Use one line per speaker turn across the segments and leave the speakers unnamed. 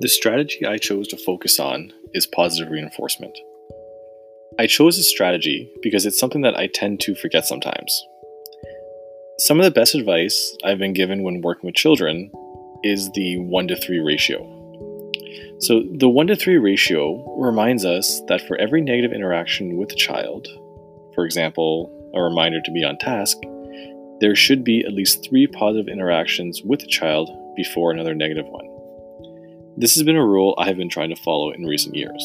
The strategy I chose to focus on is positive reinforcement. I chose this strategy because it's something that I tend to forget sometimes. Some of the best advice I've been given when working with children is the 1 to 3 ratio. So, the 1 to 3 ratio reminds us that for every negative interaction with a child, for example, a reminder to be on task, there should be at least three positive interactions with the child before another negative one. This has been a rule I have been trying to follow in recent years.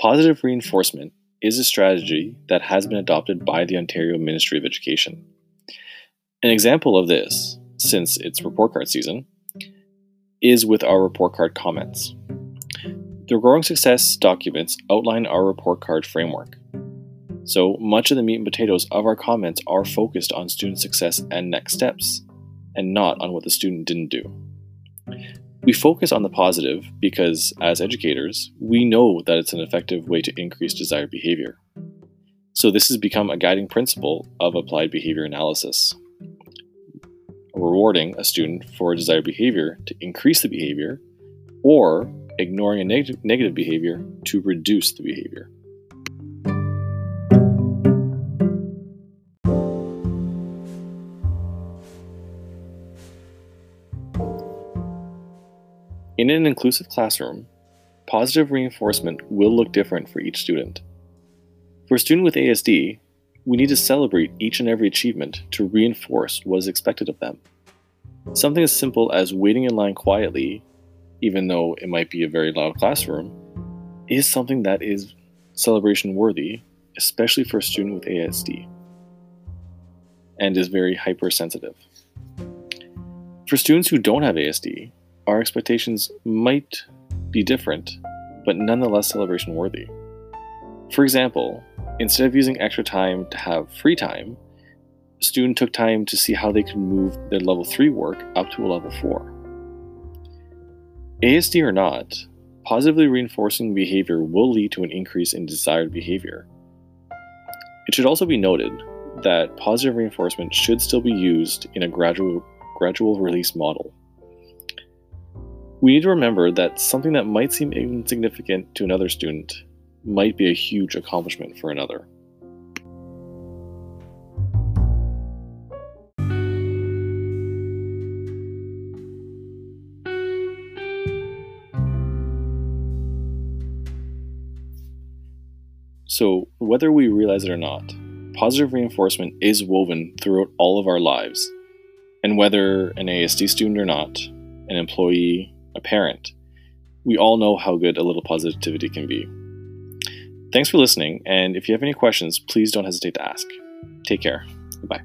Positive reinforcement is a strategy that has been adopted by the Ontario Ministry of Education. An example of this, since it's report card season, is with our report card comments. The Growing Success documents outline our report card framework. So much of the meat and potatoes of our comments are focused on student success and next steps, and not on what the student didn't do. We focus on the positive because, as educators, we know that it's an effective way to increase desired behavior. So, this has become a guiding principle of applied behavior analysis. Rewarding a student for a desired behavior to increase the behavior, or ignoring a neg- negative behavior to reduce the behavior. In an inclusive classroom, positive reinforcement will look different for each student. For a student with ASD, we need to celebrate each and every achievement to reinforce what is expected of them. Something as simple as waiting in line quietly even though it might be a very loud classroom, is something that is celebration worthy, especially for a student with ASD, and is very hypersensitive. For students who don't have ASD, our expectations might be different, but nonetheless celebration worthy. For example, instead of using extra time to have free time, a student took time to see how they could move their level 3 work up to a level 4. ASD or not, positively reinforcing behavior will lead to an increase in desired behavior. It should also be noted that positive reinforcement should still be used in a gradual, gradual release model. We need to remember that something that might seem insignificant to another student might be a huge accomplishment for another. So, whether we realize it or not, positive reinforcement is woven throughout all of our lives. And whether an ASD student or not, an employee, a parent, we all know how good a little positivity can be. Thanks for listening, and if you have any questions, please don't hesitate to ask. Take care. Bye.